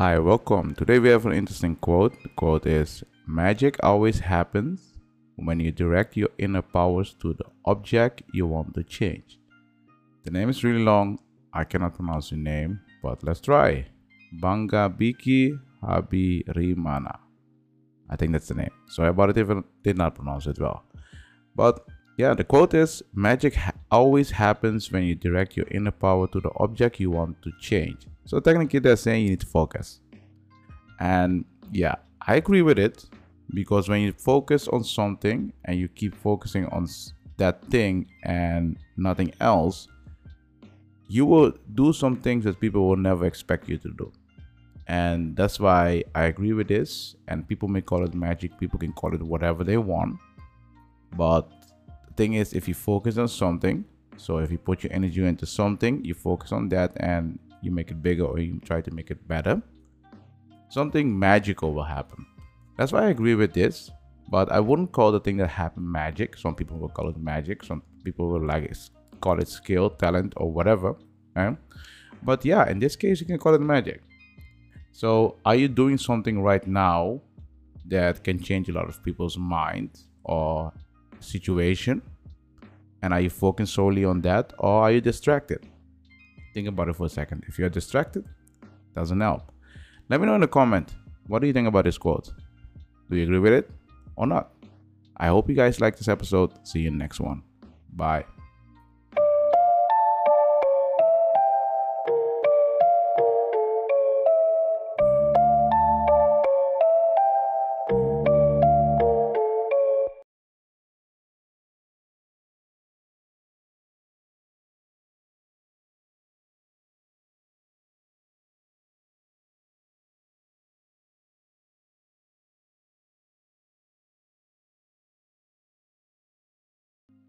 Hi, welcome. Today we have an interesting quote. The quote is Magic always happens when you direct your inner powers to the object you want to change. The name is really long. I cannot pronounce the name, but let's try. Bangabiki Habyarimana. I think that's the name. Sorry about it if I did not pronounce it well. But yeah, the quote is Magic always happens when you direct your inner power to the object you want to change. So technically they're saying you need to focus. And yeah, I agree with it because when you focus on something and you keep focusing on that thing and nothing else, you will do some things that people will never expect you to do. And that's why I agree with this. And people may call it magic, people can call it whatever they want. But thing is, if you focus on something, so if you put your energy into something, you focus on that and you make it bigger or you try to make it better, something magical will happen. That's why I agree with this, but I wouldn't call the thing that happened magic. Some people will call it magic, some people will like it, call it skill, talent, or whatever. Eh? But yeah, in this case, you can call it magic. So, are you doing something right now that can change a lot of people's mind or situation? And are you focusing solely on that, or are you distracted? Think about it for a second. If you're distracted, doesn't help. Let me know in the comment. What do you think about this quote? Do you agree with it or not? I hope you guys like this episode. See you in next one. Bye.